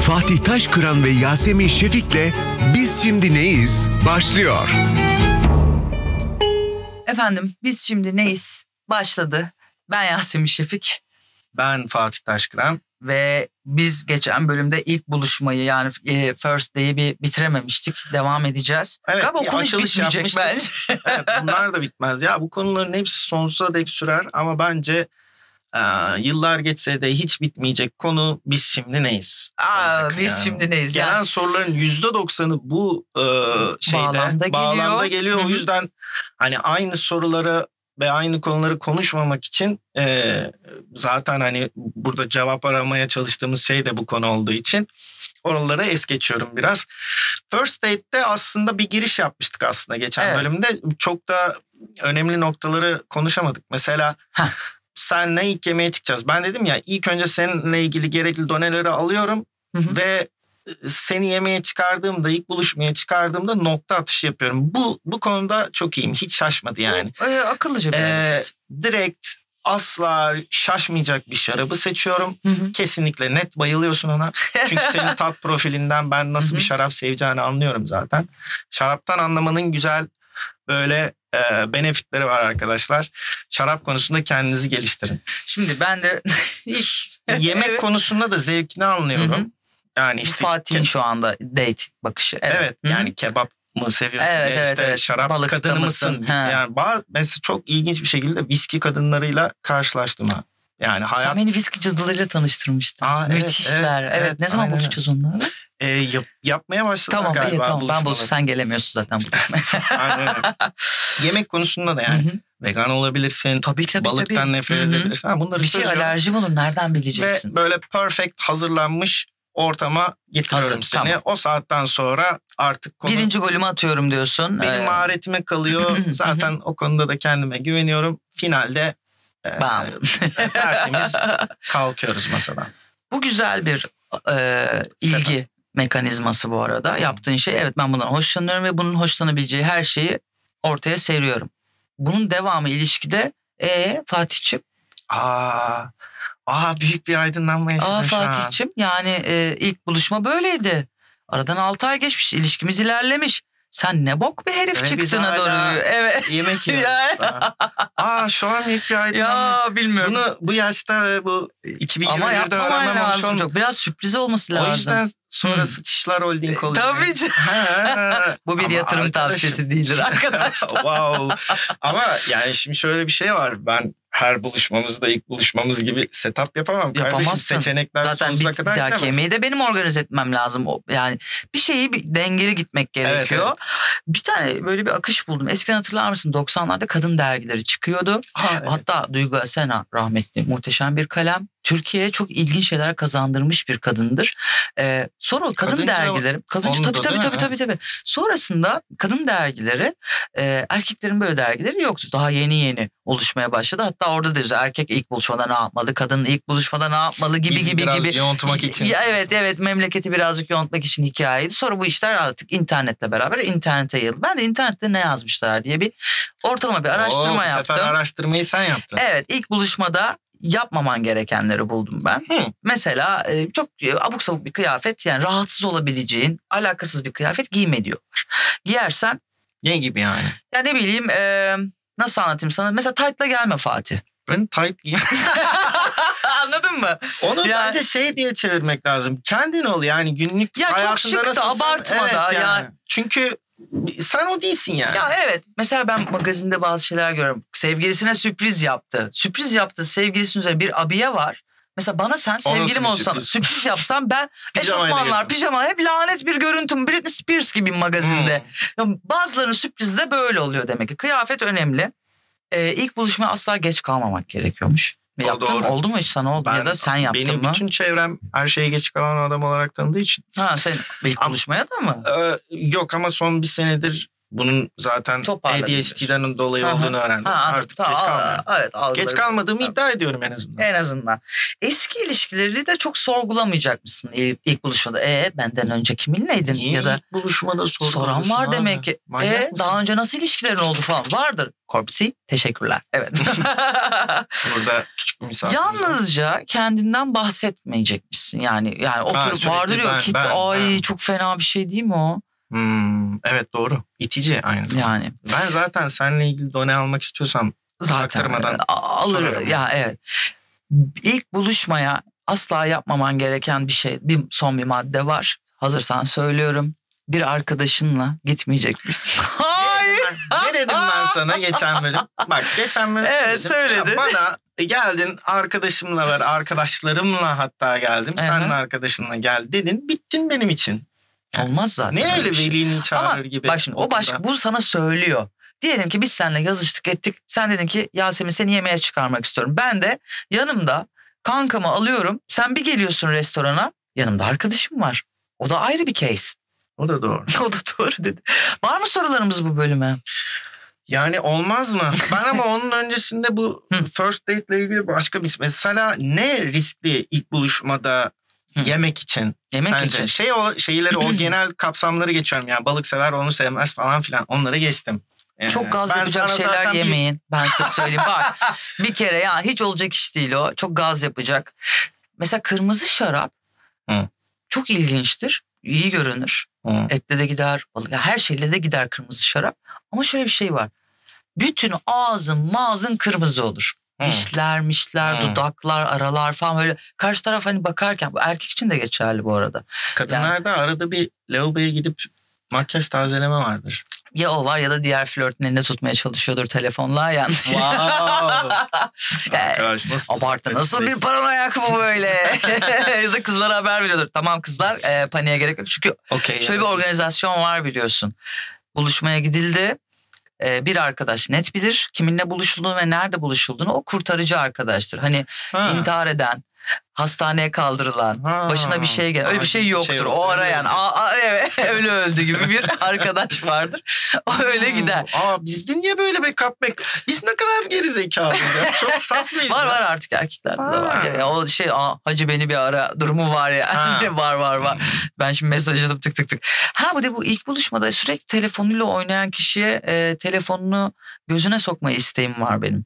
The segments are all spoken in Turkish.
Fatih Taşkıran ve Yasemin Şefik'le Biz Şimdi Neyiz başlıyor. Efendim biz şimdi neyiz? Başladı. Ben Yasemin Şefik Ben Fatih Taşkıran. ve biz geçen bölümde ilk buluşmayı yani e, First Day'i bir bitirememiştik. Devam edeceğiz. Evet, Galiba o konu hiç bitmeyecek yapmıştık. bence. Evet, bunlar da bitmez. Ya bu konuların hepsi sonsuza dek sürer ama bence e, yıllar geçse de hiç bitmeyecek konu biz şimdi neyiz? Aa, olacak biz yani. şimdi neyiz? Gelen Yani, soruların yüzde doksanı bu e, şeyde Bağlamda geliyor. geliyor. Hı O yüzden hani aynı soruları ve aynı konuları konuşmamak için e, zaten hani burada cevap aramaya çalıştığımız şey de bu konu olduğu için oraları es geçiyorum biraz. First Date'de aslında bir giriş yapmıştık aslında geçen Evet. bölümde. Çok da önemli noktaları konuşamadık. Mesela Heh. Senle ilk yemeğe çıkacağız. Ben dedim ya ilk önce seninle ilgili gerekli doneleri alıyorum Hı hı. ve seni yemeğe çıkardığımda, ilk buluşmaya çıkardığımda nokta atışı yapıyorum. Bu bu konuda çok iyiyim. Hiç şaşmadı yani. e, akıllıca bir Ee, hareket. direkt asla şaşmayacak bir şarabı seçiyorum. Hı hı. Kesinlikle net bayılıyorsun ona. Çünkü senin tat profilinden ben nasıl Hı bir hı. şarap seveceğini anlıyorum zaten. Şaraptan anlamanın güzel böyle e, benefitleri var arkadaşlar. Şarap konusunda kendinizi geliştirin. Şimdi ben de Yemek Evet. konusunda da zevkini anlıyorum. Hı hı. Yani işte Fatih'in şu anda date bakışı. Evet. Evet, yani kebap mı seviyorsun Evet, ya evet, işte evet. şarap Balıkta kadını mısın? mısın? He. Yani bazı, mesela çok ilginç bir şekilde viski kadınlarıyla karşılaştım ha. Yani hayat Sen beni viski cadılarıyla tanıştırmıştın. Aa, evet, Müthişler. evet, Evet, evet, ne zaman aynen buluşacağız onlarla? e, yap- yapmaya başladılar Tamam galiba. iyi tamam ben buluşmaları. buluştum. Sen gelemiyorsun zaten. Aynen. Yemek konusunda da yani Hı hı. vegan olabilirsin. tabii tabii balıktan tabii. nefret Hı hı. edebilirsin. Ha, bunları Bir şey alerjim olur nereden Ve bileceksin? böyle perfect hazırlanmış ortama getiriyorum Hazır, seni. tamam. O saatten sonra artık konu Birinci golümü atıyorum diyorsun. benim Ee, maharetime kalıyor. Zaten o konuda da kendime güveniyorum. Finalde Bam. tertemiz kalkıyoruz masadan. Bu güzel bir e, ilgi mekanizması bu arada. Yaptığın şey evet ben bundan hoşlanıyorum ve bunun hoşlanabileceği her şeyi ortaya seriyorum. Bunun devamı ilişkide e Fatih'ciğim. Aa, aa büyük bir aydınlanma yaşadım Aa şu an. Fatih'ciğim yani e, ilk buluşma böyleydi. Aradan 6 ay geçmiş ilişkimiz ilerlemiş. Sen ne bok bir herif Ve biz çıktığına doğru. Evet. Yemek yiyoruz. Aa şu an büyük bir aydınlanma. Ya bilmiyorum. Bunu bu yaşta ve bu 2021'de Ama yapmaman öğrenmemiş lazım olm- çok. Biraz sürpriz olması lazım. O yüzden sonra Hmm. sıçışlar holding oluyor. Tabii canım. Bu bir ama yatırım arkadaşım- tavsiyesi değildir arkadaşlar. wow. Ama yani şimdi şöyle bir şey var. Ben her buluşmamızda ilk buluşmamız gibi setup yapamam. Kardeşim Yapamazsın. seçenekler Zaten sonsuza bir, kadar gidemez. yemeği de benim organize etmem lazım. Yani bir şeyi bir dengeli gitmek gerekiyor. Bir tane böyle bir akış buldum. Eskiden hatırlar mısın 90'larda kadın dergileri çıkıyordu. Ha, evet. Hatta Duygu Asena rahmetli muhteşem bir kalem. Türkiye'ye çok ilginç şeyler kazandırmış bir kadındır. Ee, sonra kadın Kadınca dergileri, kadınca tabii tabii tabii, tabii tabii. Sonrasında kadın dergileri, e, erkeklerin böyle dergileri yoktu. Daha yeni yeni oluşmaya başladı. Hatta orada da yazıyor erkek ilk buluşmada ne yapmalı, kadın ilk buluşmada ne yapmalı gibi Bizi gibi biraz gibi. yontmak için. Ya evet evet memleketi birazcık yontmak için hikayeydi. Sonra bu işler artık internetle beraber internete yayıldı. Ben de internette ne yazmışlar diye bir ortalama bir araştırma Oo, bu yaptım. sefer araştırmayı sen yaptın. Evet ilk buluşmada yapmaman gerekenleri buldum ben. Hı. Mesela e, çok e, abuk sabuk bir kıyafet yani rahatsız olabileceğin alakasız bir kıyafet giyme diyorlar. Giyersen Ne gibi yani? ya ne bileyim e, nasıl anlatayım sana mesela tight'la gelme Fatih. Ben tight giyeyim. Anladın mı? Onu Yani- bence şey diye çevirmek lazım. Kendin ol yani günlük Ya çok hayatında şık da, nasılsın? abartma evet da yani. yani. Çünkü sen o değilsin yani. Ya evet mesela ben magazinde bazı şeyler görüyorum. Sevgilisine sürpriz yaptı. Sürpriz yaptı sevgilisinin üzerine bir abiye var. Mesela bana sen O nasıl sevgilim bir olsan sürpriz? sürpriz yapsan ben Pijamayla eşofmanlar, pijama hep lanet bir görüntüm. Britney Spears gibi magazinde. Hmm. Ya bazılarının sürprizi de böyle oluyor demek ki. Kıyafet önemli. Ee, ilk buluşmaya asla geç kalmamak gerekiyormuş. O Yaptın doğru. Oldu mu hiç sana oldu mu? ya da sen yaptın benim mı? bütün çevrem her şeye geç kalan adam olarak tanıdığı için. Ha sen ilk buluşmaya da mı? Ee, yok ama son bir senedir bunun zaten ADHD'den dolayı olduğunu öğrendim. Ha, anladım. Artık Tamam, geç kalmıyorum. Evet, algıları- Geç kalmadığımı Tamam. iddia ediyorum en azından. En azından. Eski ilişkileri de çok sorgulamayacak mısın ilk, ilk buluşmada? E benden önce kiminleydin? Niye ya da ilk buluşmada soran var abi? demek ki. Manyak E mısın? daha önce nasıl ilişkilerin oldu falan vardır. Korpsi teşekkürler. Evet. Burada küçük bir misafir. Yalnızca kendinden bahsetmeyecekmişsin. Yani yani oturup vardır ya kit ay ben. çok fena bir şey değil mi o? Hmm, evet doğru. İtici aynı zamanda. Yani Ben zaten seninle ilgili done almak istiyorsam zaten Çaktırmadan a- alır sorarım. ya evet. İlk buluşmaya asla yapmaman gereken bir şey bir son bir madde var. Hazırsan söylüyorum. Bir arkadaşınla gitmeyecekmişsin. Hayır. Ben- ne dedim ben sana geçen bölüm? Bak geçen bölüm Evet, dedim. söyledin. Ya bana geldin arkadaşımla ver arkadaşlarımla hatta geldim. Seninle arkadaşınla gel dedin. Bittin benim için. Olmaz zaten. Ne öyle şey. velinin çağırır Ama gibi. Bak şimdi o başka bu sana söylüyor. Diyelim ki biz seninle yazıştık ettik. Sen dedin ki Yasemin seni yemeğe çıkarmak istiyorum. Ben de yanımda kankamı alıyorum. Sen bir geliyorsun restorana. Yanımda arkadaşım var. O da ayrı bir case. O da doğru. o da doğru dedi. Var mı sorularımız bu bölüme? Yani olmaz mı? Ben ama onun öncesinde bu first date ile ilgili başka bir mesela ne riskli ilk buluşmada Hı. yemek için Yemek sence? için. Şey o şeyleri o genel kapsamları geçiyorum yani balık sever onu sevmez falan filan onları geçtim. Yani Çok gaz ben yapacak şeyler zaten bir- yemeyin. Ben size söyleyeyim. Bak bir kere ya hiç olacak iş değil o. Çok gaz yapacak. Mesela kırmızı şarap Hı. çok ilginçtir. İyi görünür. Hı. Etle de gider. balık- ya her şeyle de gider kırmızı şarap. Ama şöyle bir şey var. Bütün ağzın mağazın kırmızı olur. Hı. Dişler, mişler, Hı. dudaklar, aralar falan böyle. Karşı taraf hani bakarken bu erkek için de geçerli bu arada. Kadınlarda arada bir lavaboya gidip makyaj tazeleme vardır. Ya o var ya da diğer flörtün elinde tutmaya çalışıyordur telefonla yani. Wow. Arkadaş nasıl Abartı nasıl bir paranoyak bu böyle. ya da kızlara haber veriyordur. Tamam kızlar e, paniğe gerek yok. Çünkü Okey. şöyle bir organizasyon var biliyorsun. Buluşmaya gidildi. E, bir arkadaş net bilir kiminle buluşulduğunu ve nerede buluşulduğunu o kurtarıcı arkadaştır. Hani Ha. intihar eden, hastaneye kaldırılan, Ha. başına bir şey gelen öyle bir şey Acil yoktur. yok. o arayan aa, evet, öyle öldü gibi bir arkadaş vardır. O öyle Hmm. gider. Aa bizde niye böyle backup back? Biz ne kadar geri zekalıyız ya. Çok saf mıyız? Var ya? var artık erkeklerde de var. Ya, o şey aa, hacı beni bir ara durumu var ya. Ha. var var var. Ben şimdi mesaj atıp tık tık tık. Ha bu de bu ilk buluşmada sürekli telefonuyla oynayan kişiye e, telefonunu gözüne sokma isteğim var benim.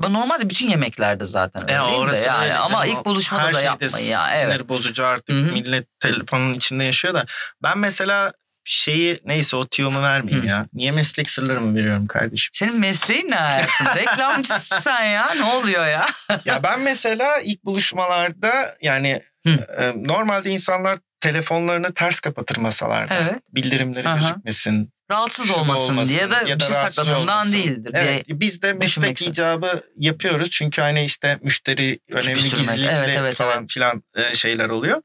Normalde bütün yemeklerde zaten E, öyleyim de orası yani. öyle Ama canım. ilk buluşmada Her da yapmayın ya. Sinir Evet. bozucu artık Hı hı. millet telefonun içinde yaşıyor da. Ben mesela şeyi neyse o tiyomu vermeyeyim Hı. ya. Niye meslek sırlarımı veriyorum kardeşim? Senin mesleğin ne hayatım? Reklamcısın sen ya. Ne oluyor ya? ya ben mesela ilk buluşmalarda yani Hı. e, normalde insanlar telefonlarını ters kapatır masalarda. Evet. Bildirimleri Aha. gözükmesin. Rahatsız şu olmasın, diye de ya bir şey sakladığından olmasın. değildir Evet, diye. biz de meslek icabı yapıyoruz. Çünkü hani işte müşteri önemli gizlilikle Evet, evet, falan filan e, şeyler oluyor.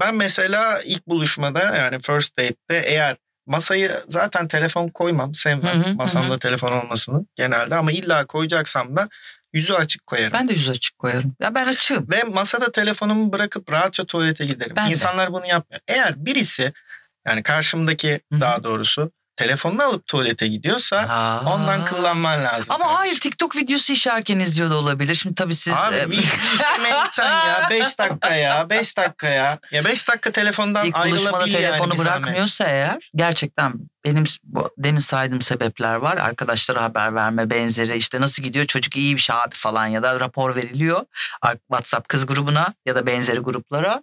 Ben mesela ilk buluşmada yani first date'te eğer masayı zaten telefon koymam sevmem Hı hı, masamda hı. telefon olmasını genelde ama illa koyacaksam da yüzü açık koyarım. Ben de yüz açık koyarım. Ya ben açığım. Ve masada telefonumu bırakıp rahatça tuvalete giderim. Ben de. İnsanlar bunu yapmıyor. Eğer birisi yani karşımdaki Hı hı. daha doğrusu telefonunu alıp tuvalete gidiyorsa Aa. ondan kullanman lazım. Ama kardeşim. hayır TikTok videosu işerken izliyor da olabilir. Şimdi tabii siz... Abi e, bir istemeye gideceksin ya. 5 dakika ya. 5 dakika ya. Ya 5 dakika telefondan ilk buluşmada ayrılabil yani telefonu bir zahmet. bırakmıyorsa eğer gerçekten benim bu, demin saydığım sebepler var. Arkadaşlara haber verme benzeri işte nasıl gidiyor çocuk iyi bir şey abi falan ya da rapor veriliyor WhatsApp kız grubuna ya da benzeri gruplara.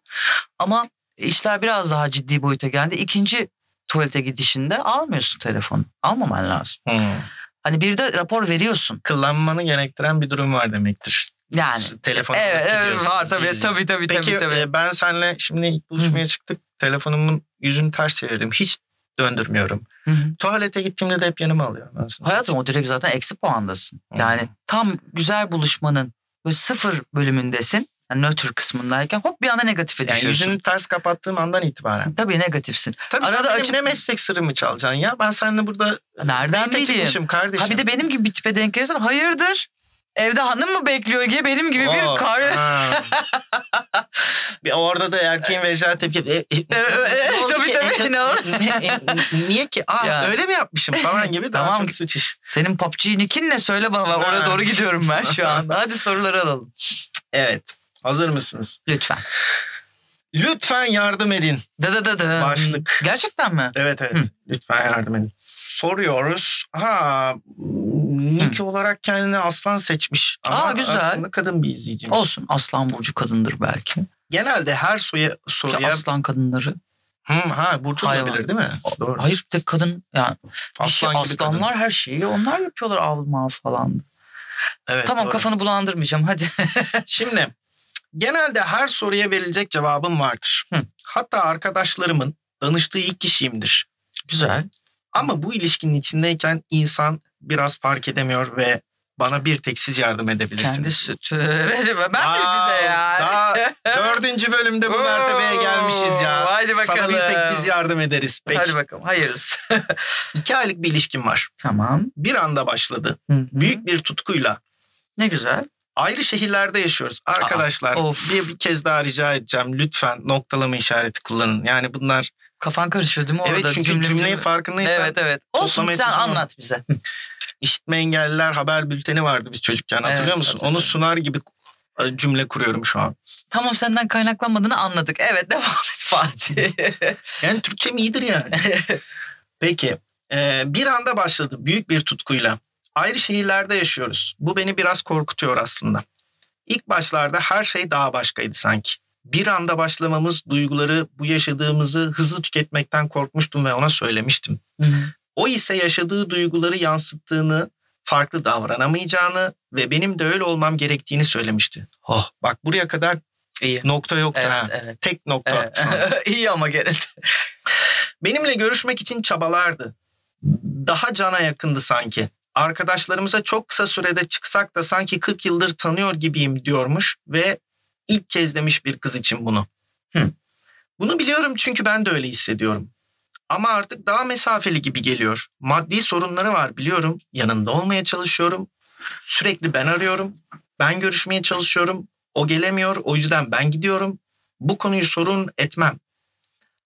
Ama işler biraz daha ciddi boyuta geldi. İkinci tuvalete gidişinde almıyorsun telefonu. Almaman lazım. Hmm. Hani bir de rapor veriyorsun. Kullanmanı gerektiren bir durum var demektir. Yani. Telefonu Evet, evet var tabii zil. tabii tabii Peki tabii. tabii. e, ben seninle şimdi ilk buluşmaya çıktık. Telefonumun yüzünü ters çevirdim. Hiç döndürmüyorum. Hı hı. Tuvalete gittiğimde de hep yanıma alıyorum. aslında. Hayatım o direkt zaten eksi puandasın. Hı. Yani tam güzel buluşmanın böyle sıfır bölümündesin. Yani nötr kısmındayken hop bir anda negatife yani düşüyorsun. yüzünü ters kapattığım andan itibaren. Tabii negatifsin. Tabii Arada sen açıp- ne meslek sırrımı çalacaksın ya? Ben seninle burada Nereden bileyim? kardeşim. Ha bir de benim gibi bir tipe denk gelirsen hayırdır? Evde hanım mı bekliyor diye benim gibi Oo, bir kar... bir orada da erkeğin vereceği tepki. E, e, E, e, e, tabii, ki? tabii. Ne o? ne- ne- niye ki? Aa Ya. öyle mi yapmışım falan gibi daha Tamam. çok sıçış. Senin PUBG nickin ne söyle bana oraya doğru gidiyorum ben şu an. Hadi soruları alalım. Evet. Hazır mısınız? Lütfen. Lütfen yardım edin. Dı dı dı dı. Başlık. Gerçekten mi? Evet evet. Hı. Lütfen yardım edin. Soruyoruz. Ha Nick olarak kendine aslan seçmiş. Ama Aa, güzel. aslında kadın bir izleyicimiz. Olsun. Aslan burcu kadındır belki. Genelde her soya, Ki soruya... aslan kadınları. Hı, ha Burcu Hayvan. olabilir değil mi? Doğru. Hayır tek kadın yani Aslan dişi gibi aslanlar kadın. her şeyi onlar yapıyorlar avlma falan. Evet, tamam doğru. kafanı bulandırmayacağım hadi. Şimdi genelde her soruya verilecek cevabım vardır. Hı. Hatta arkadaşlarımın danıştığı ilk kişiyimdir. Güzel. Ama bu ilişkinin içindeyken insan biraz fark edemiyor ve bana bir tek siz yardım edebilirsiniz. Kendi sütü. ben Daha- de ya. Daha dördüncü bölümde bu mertebeye gelmişiz ya. Haydi Sana bir tek bakalım. biz yardım ederiz. Peki. Hadi bakalım hayırız. İki aylık bir ilişkim var. tamam. Bir anda başladı. Hı hı. Büyük bir tutkuyla. Ne güzel. Ayrı şehirlerde yaşıyoruz. Arkadaşlar of. bir, bir kez daha rica edeceğim. Lütfen noktalama işareti kullanın. Yani bunlar Kafan karışıyor değil mi orada? evet çünkü Cümle- cümleyi farkındaysan Evet evet. Olsun sen anlat bize. işitme engelliler haber bülteni vardı biz çocukken hatırlıyor Evet, musun? Onu sunar gibi e, cümle kuruyorum şu an. tamam senden kaynaklanmadığını anladık. Evet devam et Fatih. Yani Türkçem iyidir yani. Peki. e, bir anda başladı büyük bir tutkuyla. Ayrı şehirlerde yaşıyoruz. Bu beni biraz korkutuyor aslında. İlk başlarda her şey daha başkaydı sanki. Bir anda başlamamız duyguları, bu yaşadığımızı hızlı tüketmekten korkmuştum ve ona söylemiştim. O ise yaşadığı duyguları yansıttığını, farklı davranamayacağını ve benim de öyle olmam gerektiğini söylemişti. Oh bak buraya kadar İyi. nokta yoktu ha. Evet evet. Tek nokta evet. İyi ama gene de. Benimle görüşmek için çabalardı. Daha cana yakındı sanki. Arkadaşlarımıza çok kısa sürede çıksak da sanki 40 yıldır tanıyor gibiyim diyormuş ve ilk kez demiş bir kız için bunu. Hı. Bunu biliyorum çünkü ben de öyle hissediyorum. Ama artık daha mesafeli gibi geliyor. Maddi sorunları var biliyorum. Yanında olmaya çalışıyorum. Sürekli ben arıyorum. Ben görüşmeye çalışıyorum. O gelemiyor. O yüzden ben gidiyorum. Bu konuyu sorun etmem.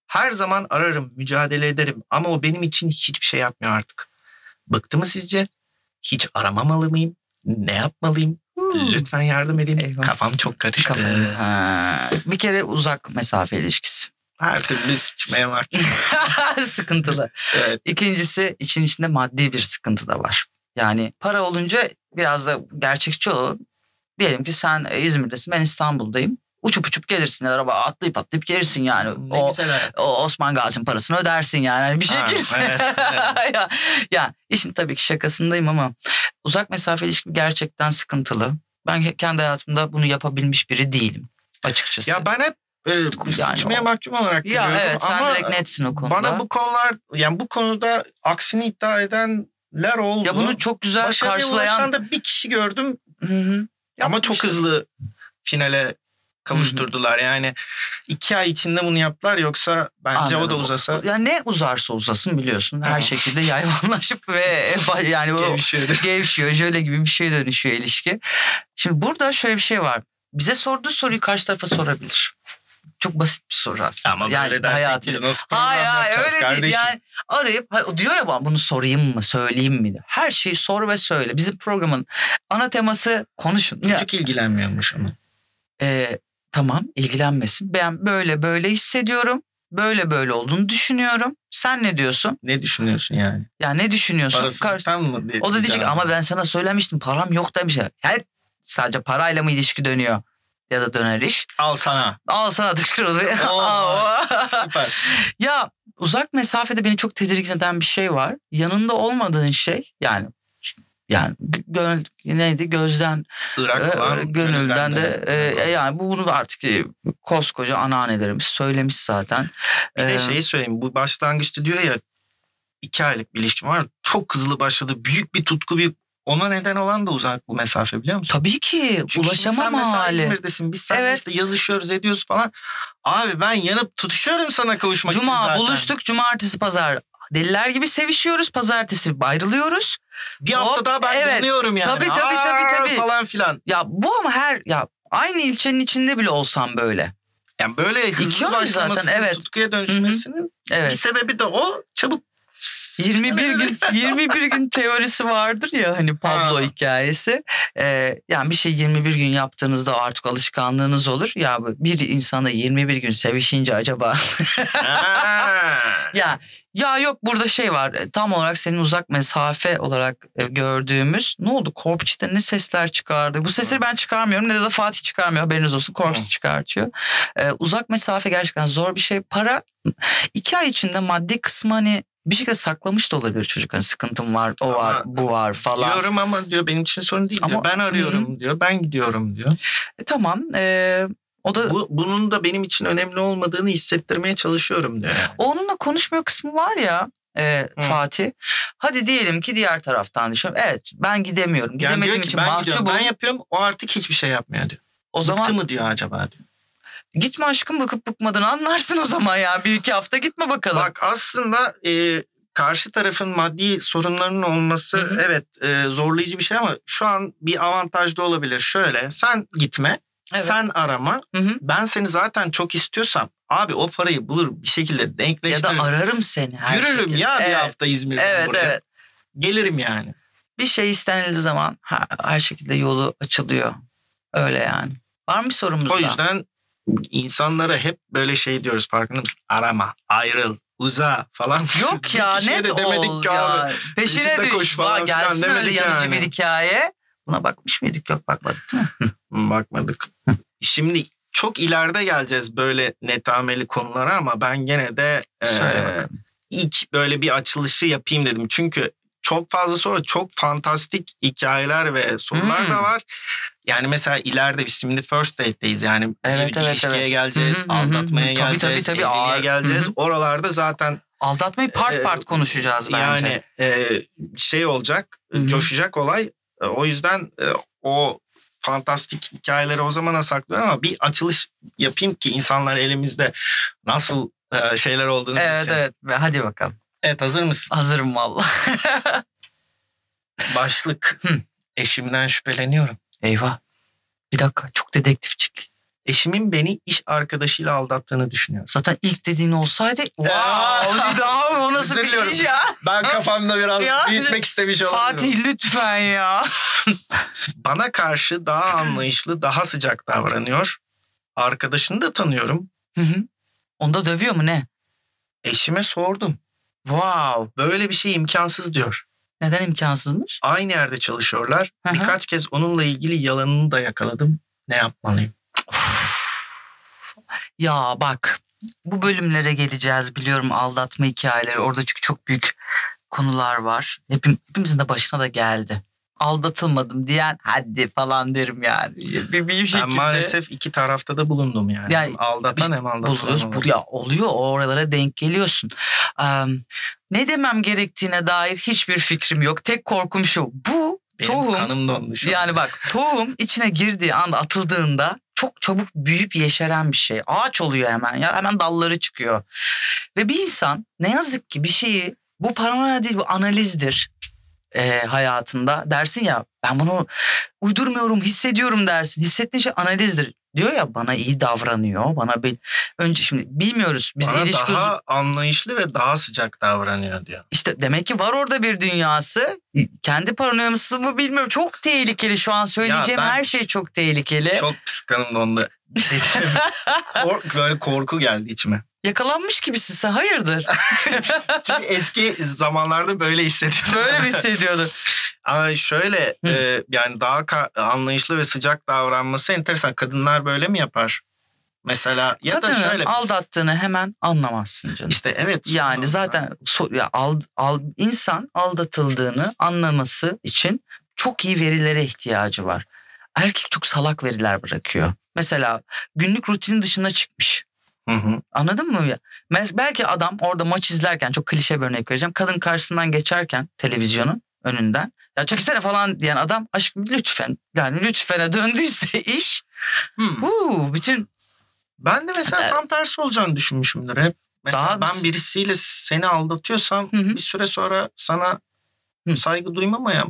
Her zaman ararım, mücadele ederim ama o benim için hiçbir şey yapmıyor artık. Bıktı mı sizce? Hiç aramamalı mıyım? Ne yapmalıyım? Lütfen yardım edin. Eyvah. Kafam çok karıştı. Kafam- Ha. Bir kere uzak mesafe ilişkisi. Her türlü sıçmaya var. Sıkıntılı. evet. İkincisi için içinde maddi bir sıkıntı da var. Yani para olunca biraz da gerçekçi olalım. Diyelim ki sen İzmir'desin ben İstanbul'dayım. Uçup uçup gelirsin araba atlayıp atlayıp gelirsin yani. Ne o, güzel hayat. o Osman Gazi'nin parasını ödersin yani Hani bir Ha, şekilde. evet, evet. ya, ya işin tabii ki şakasındayım ama uzak mesafe ilişki gerçekten sıkıntılı. Ben ke- kendi hayatımda bunu yapabilmiş biri değilim açıkçası. Ya ben hep e, sıçmaya o- mahkum olarak Ya görüyorum evet sen ama direkt netsin o konuda. bana bu konular yani bu konuda aksini iddia edenler oldu. ya bunu çok güzel Başarıya karşılayan da bir kişi gördüm Hı hı. ama çok hızlı finale kavuşturdular. Yani iki ay içinde bunu yaptılar yoksa bence o da Anladım. uzasa Ya ne uzarsa uzasın biliyorsun. Her şekilde yayvanlaşıp ve yani o gevşiyordu. gevşiyor. Jöle gibi bir şeye dönüşüyor ilişki. Şimdi burada şöyle bir şey var. Bize sorduğu soruyu karşı tarafa sorabilir. Çok basit bir soru aslında. Ama yani böyle dersek hayatı- biz nasıl Hayır hayır öyle kardeşim? değil. Yani arayıp diyor ya bana bunu sorayım mı söyleyeyim mi? diyor. Her şeyi sor ve söyle. Bizim programın ana teması konuşun. Ya, Çocuk ilgilenmiyormuş ama. e, tamam ilgilenmesin. Ben böyle böyle hissediyorum. Böyle böyle olduğunu düşünüyorum. Sen ne diyorsun? Ne düşünüyorsun yani? Ya ne düşünüyorsun? Parasızlıktan mı? diye O da diyecek ama ben sana söylemiştim param yok demiş. Ya sadece parayla mı ilişki dönüyor? Ya da döner iş. Al sana. Al sana tıkırıldı. Süper. ya uzak mesafede beni çok tedirgin eden bir şey var. Yanında olmadığın şey yani yani gö- neydi gözden Irak e, gönülden de gönülden e, yani bu bunu artık e, koskoca anneannelerimiz söylemiş zaten. Bir de Ee, şeyi söyleyeyim. Bu başlangıçta diyor ya iki aylık bir ilişkim var. Çok hızlı başladı. Büyük bir tutku bir ona neden olan da uzak bu mesafe biliyor musun? tabii ki Çünkü şimdi sen mesela hali. İzmir'desin. Biz seninle Evet. işte yazışıyoruz ediyoruz falan. Abi ben yanıp tutuşuyorum sana kavuşmak için Cuma zaten. buluştuk cumartesi pazar deliler gibi sevişiyoruz pazartesi ayrılıyoruz. Bir hafta Hop, daha ben evet. yanıyorum yani. Tabii, tabii, tabii, Aa, tabii. Falan filan. Ya bu ama her ya aynı ilçenin içinde bile olsam böyle. Yani böyle hızlı başlamasının evet. tutkuya dönüşmesinin bir Evet. sebebi de o çabuk 21 gün 21 gün teorisi vardır ya hani Pablo Ha. hikayesi. Ee, yani bir şey 21 gün yaptığınızda artık alışkanlığınız olur. Ya bir insana 21 gün sevişince acaba ya ya yok burada şey var. e, Tam olarak senin uzak mesafe olarak e, gördüğümüz ne oldu? Korpçi'de ne sesler çıkardı? Bu sesleri ben çıkarmıyorum ne de, de Fatih çıkarmıyor. Haberiniz olsun. Korps Hı. çıkartıyor. Ee, uzak mesafe gerçekten zor bir şey. Para iki ay içinde maddi kısmı hani bir şekilde saklamış da olabilir çocuk. Hani sıkıntım var, o var, Ama bu var falan. Diyorum ama diyor benim için sorun değil diyor. Ama- Ben arıyorum diyor. Ben gidiyorum diyor. E, tamam. e, o da Bu, bunun da benim için önemli olmadığını hissettirmeye çalışıyorum diyor. yani. onunla konuşmuyor kısmı var ya e, Hı. Fatih. Hadi diyelim ki diğer taraftan düşünüyorum. Evet ben gidemiyorum. Yani Gidemediğim diyor ki için ben gidiyorum mahcubum. ben yapıyorum o artık hiçbir şey yapmıyor diyor. o Bıktı zaman mı diyor acaba diyor. gitme aşkım bakıp bıkmadığını anlarsın o zaman ya. Bir iki hafta gitme bakalım. Bak aslında e, karşı tarafın maddi sorunlarının olması Hı hı. evet e, zorlayıcı bir şey ama şu an bir avantaj da olabilir. Şöyle sen gitme Evet. sen arama Hı hı. ben seni zaten çok istiyorsam abi o parayı bulur bir şekilde Ya denkleştiririm. da ararım seni her Yürürüm şekilde. ya bir evet. hafta İzmir'den Evet buraya. evet. Gelirim yani. Bir şey istenildiği zaman her, her şekilde yolu açılıyor. Öyle yani. Var mı bir sorumuz O yüzden insanlara hep böyle şey diyoruz farkında mısın? Arama, ayrıl, uza falan. Yok Bir ya net de demedik ol ki abi. ya. Peşine peşinde düş. koş falan gelsin öyle demedik yanıcı yani. bir hikaye. Buna bakmış mıydık? Yok bakmadık değil mi? Bakmadık. Şimdi çok ileride geleceğiz böyle netameli konulara ama ben gene de Söyle e, bakalım. ilk böyle bir açılışı yapayım dedim. Çünkü çok fazla sonra çok fantastik hikayeler ve sorular Hmm. da var. Yani mesela ileride biz şimdi first date'deyiz yani Evet, bir evet, ilişkiye evet. geleceğiz, Hı hı, hı hı. aldatmaya Tabii, tabii, geleceğiz, tabii. Ağır. geleceğiz. Hı hı. Oralarda zaten Aldatmayı part e, part konuşacağız bence. yani e, şey olacak, Hı hı. coşacak olay. E, O yüzden e, o fantastik hikayeleri o zamana saklıyorum ama bir açılış yapayım ki insanlar elimizde nasıl e, şeyler olduğunu evet bilsin. evet. Ve Hadi bakalım. Evet hazır mısın? Hazırım valla. Başlık. Hı. Eşimden şüpheleniyorum. Eyvah. Bir dakika çok dedektifçik. Eşimin beni iş arkadaşıyla aldattığını düşünüyorum. Zaten ilk dediğin olsaydı wow daha o nasıl bir iş ya? Ben kafamda biraz Ya. büyütmek istemiş olabilirim. Fatih lütfen ya. Bana karşı daha anlayışlı, daha sıcak davranıyor. Arkadaşını da tanıyorum. Hı hı. Onda dövüyor mu ne? Eşime sordum. Wow. Böyle bir şey imkansız diyor. Neden imkansızmış? Aynı yerde çalışıyorlar. Hı hı. Birkaç kez onunla ilgili yalanını da yakaladım. Ne yapmalıyım? Ya bak bu bölümlere geleceğiz biliyorum aldatma hikayeleri. Orada çünkü çok büyük konular var. Hepim, hepimizin de başına da geldi. Aldatılmadım diyen hadi falan derim yani. Bir, bir şekilde. Ben maalesef iki tarafta da bulundum yani. Yani hem aldatan hem aldatılan. Bu, ya oluyor oralara denk geliyorsun. Am, ne demem gerektiğine dair hiçbir fikrim yok. Tek korkum şu. Bu Benim tohum kanım dondu şu an. yani bak tohum içine girdiği anda atıldığında çok çabuk büyüyüp yeşeren bir şey. Ağaç oluyor hemen ya hemen dalları çıkıyor. Ve bir insan ne yazık ki bir şeyi bu paranoya değil bu analizdir e, hayatında. Dersin ya ben bunu uydurmuyorum hissediyorum dersin. Hissettiğin şey analizdir. Diyor ya bana iyi davranıyor. Bana bir önce şimdi bilmiyoruz biz Bana ilişki daha anlayışlı ve daha sıcak davranıyor diyor. işte demek ki var orada bir dünyası. Kendi paranoyaması mı bilmiyorum. Çok tehlikeli şu an söyleyeceğim her şey çok tehlikeli. Çok pis kanım dondu. Bir diyeyim mi? Kork, böyle korku geldi içime. Yakalanmış gibisin sen hayırdır? Çünkü eski zamanlarda böyle hissediyordum. Böyle mi hissediyordun? Ama şöyle Hı. e, yani daha anlayışlı ve sıcak davranması enteresan. Kadınlar böyle mi yapar? Mesela ya da Kadının şöyle aldattığını hemen anlamazsın canım. işte evet. Yani zaten so- ya al, al, insan aldatıldığını anlaması için çok iyi verilere ihtiyacı var. Erkek çok salak veriler bırakıyor. Mesela günlük rutinin dışına çıkmış. Hı hı. Anladın mı? Belki adam orada maç izlerken çok klişe bir örnek vereceğim. Kadın karşısından geçerken televizyonun önünden ya çekilsene falan diyen adam aşkım lütfen yani lütfene döndüyse iş Hmm. huu, bütün Ben de mesela tam tersi olacağını düşünmüşümdür hep. Mesela Daha ben birisiyle seni aldatıyorsam Hı hı. bir süre sonra sana Hı. saygı duymamaya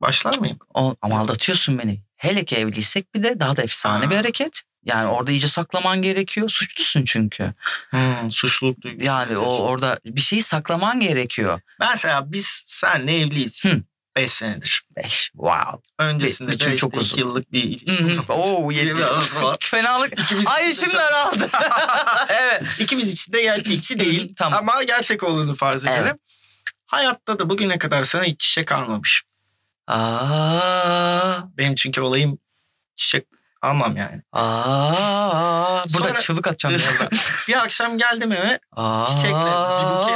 başlar mıyım? o, ama aldatıyorsun beni. Hele ki evliysek bir de daha da efsane Aa. bir hareket. Yani orada iyice saklaman gerekiyor. Suçlusun çünkü. Hmm, suçluluk duygusu. Yani o orada bir şeyi saklaman gerekiyor. Mesela biz senle evliyiz. Hı. 5 senedir. Beş. Wow. Öncesinde için de çok işte uzun. iki yıllık bir ilişkimiz var. Oo yedi. Biraz var. Fenalık. İkimiz Ay çok- daraldı. evet. İkimiz için de gerçekçi değil. Tamam. Ama gerçek olduğunu farz edelim. Evet. Hayatta da bugüne kadar sana hiç çiçek almamış. Aa, Benim çünkü olayım çiçek almam yani. aa. Burada Sonra- çığlık atacağım birazdan. bir akşam geldim eve. Aa. Çiçekle, bir buketle.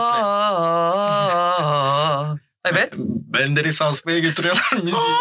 Evet. Menderes asmaya götürüyorlar müziği.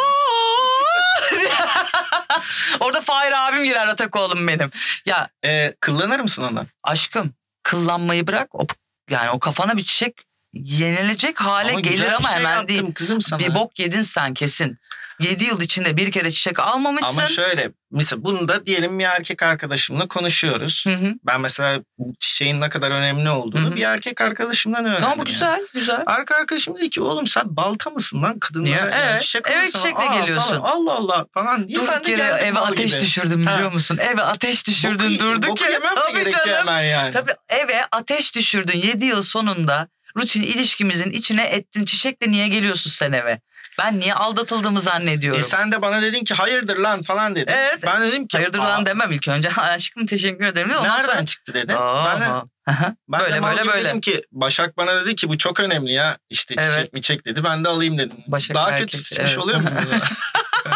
Orada Fahir abim girer Atakoğlum benim. Ya Ee, kullanır mısın onu? aşkım kıllanmayı bırak. O, yani o kafana bir çiçek yenilecek hale Ama güzel gelir ama şey hemen yaptım değil. kızım sana. Bir bok yedin sen kesin. 7 yıl içinde bir kere çiçek almamışsın. Ama şöyle mesela bunu da diyelim bir erkek arkadaşımla konuşuyoruz. Hı hı. Ben mesela çiçeğin ne kadar önemli olduğunu Hı hı. bir erkek arkadaşımdan öğrendim. Tamam bu yani. güzel güzel. Arka arkadaşım dedi ki oğlum sen balta mısın lan kadınlara? Yani Evet, çiçek evet, çiçekle Aa, geliyorsun. falan. Allah Allah falan diye. ben Durduk de yere eve ateş gibi. düşürdüm Ha. biliyor musun? Eve ateş düşürdün Boku- durduk boku yere. Tabii canım. yani? Tabii eve ateş düşürdün 7 yıl sonunda rutin ilişkimizin içine ettin çiçekle niye geliyorsun sen eve? Ben niye aldatıldığımı zannediyorum. E sen de bana dedin ki hayırdır lan falan dedin. Evet. Ben dedim ki Hayırdır "Aa, lan demem ilk önce. Aşkım teşekkür ederim. Da- Nereden çıktı dedi. Ben de, Aha. Ben de böyle mal böyle böyle. dedim ki Başak bana dedi ki bu çok önemli ya. İşte çiçek Evet. mi çek dedi. Ben de alayım dedim. Başak Daha kötü evet. oluyor mu?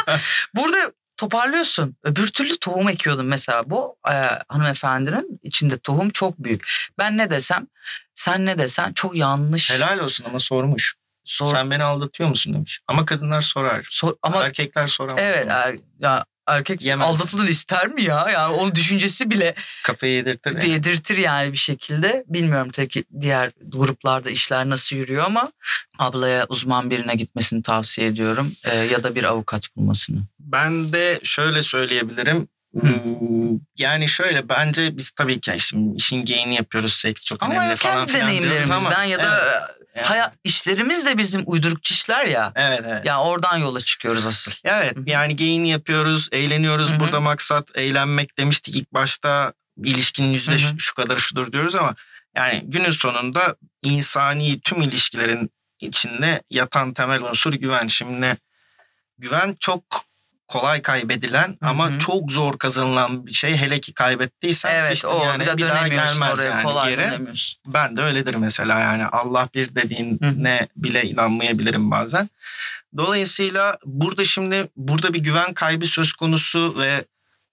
Burada toparlıyorsun. Öbür türlü tohum ekiyordun mesela. Bu e, hanımefendinin içinde tohum çok büyük. Ben ne desem, sen ne desen çok yanlış. Helal olsun ama sormuş. Sor, Sen beni aldatıyor musun demiş. Ama kadınlar sorar. sor- ama Erkekler soramaz. evet er, ya erkek Yemez. aldatıldığını ister mi ya? Yani onun düşüncesi bile Kafayı yedirtir. yani. yedirtir yani bir şekilde. Bilmiyorum tek diğer gruplarda işler nasıl yürüyor ama ablaya uzman birine gitmesini tavsiye ediyorum. E, ya da bir avukat bulmasını. Ben de şöyle söyleyebilirim. Hmm, Yani şöyle bence biz tabii ki işte işin geyini yapıyoruz. Seks çok Ama önemli falan filan deneyimlerimizden ama- ya da Evet, e, yani- hayat işlerimiz de bizim uydurukçu işler ya. Evet evet. Ya oradan yola çıkıyoruz asıl. Evet Hı hı. yani geyini yapıyoruz, eğleniyoruz. Hı hı. Burada maksat eğlenmek demiştik ilk başta. ilişkinin yüzde Hı hı. şu- kadarı şudur diyoruz ama yani günün sonunda insani tüm ilişkilerin içinde yatan temel unsur güven. Şimdi güven çok kolay kaybedilen ama hı. çok zor kazanılan bir şey. Hele ki kaybettiysen Evet sıçtın o yani bir de bir daha gelmez oraya yani kolay geri. dönemiyorsun. Ben de öyledir mesela yani Allah bir dediğine bile inanmayabilirim bazen. Dolayısıyla burada şimdi burada bir güven kaybı söz konusu ve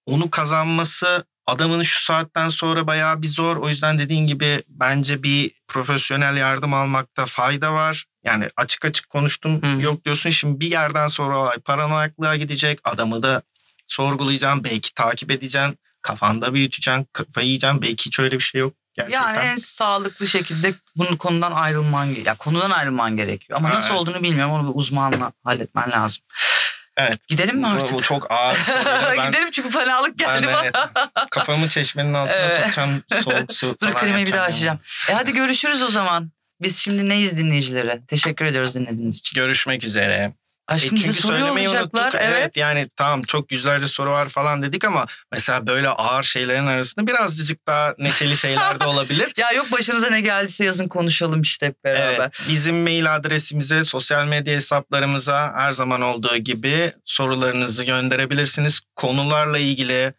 onu kazanması adamın şu saatten sonra bayağı bir zor. O yüzden dediğin gibi bence bir profesyonel yardım almakta fayda var. Yani açık açık konuştum hı. yok diyorsun şimdi bir yerden sonra paranoyaklığa gidecek. Adamı da sorgulayacaksın belki takip edeceksin. Kafanda büyüteceksin kafayı yiyeceksin belki hiç öyle bir şey yok. Gerçekten. Yani en sağlıklı şekilde bunun konudan ayrılman ya konudan ayrılman gerekiyor. Ama Ha, nasıl evet. olduğunu bilmiyorum. Onu bir uzmanla halletmen lazım. Evet. Gidelim mi Bu- artık? Bu çok ağır. ben, Gidelim çünkü fenalık geldi bana. evet, kafamı çeşmenin altına Evet. sokacağım soğuk su Dur klimayı bir daha açacağım. E hadi görüşürüz o zaman. Biz şimdi neyiz dinleyicilere? Teşekkür ediyoruz dinlediğiniz için. Görüşmek üzere. Aşkım E bize soru söylemeyi yollayacaklar. unuttuk. Evet. yani tamam çok yüzlerce soru var falan dedik ama mesela böyle ağır şeylerin arasında birazcık daha neşeli şeyler de olabilir. Ya yok başınıza ne geldiyse yazın konuşalım işte hep beraber. Evet, bizim mail adresimize, sosyal medya hesaplarımıza her zaman olduğu gibi sorularınızı gönderebilirsiniz. Konularla ilgili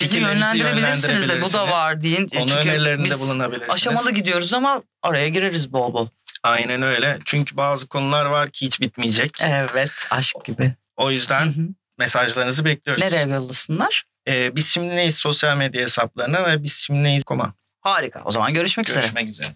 Bizi yönlendirebilirsiniz de bu da var deyin. Konu Çünkü önerilerinde biz bulunabilirsiniz. aşamalı gidiyoruz ama araya gireriz bol bol. Aynen öyle. Çünkü bazı konular var ki hiç bitmeyecek. Evet aşk gibi. O yüzden hı. mesajlarınızı bekliyoruz. Nereye yollasınlar? Ee, biz şimdi neyiz sosyal medya hesaplarına ve biz şimdi neyiz koma. Harika. O zaman görüşmek üzere. Görüşmek üzere.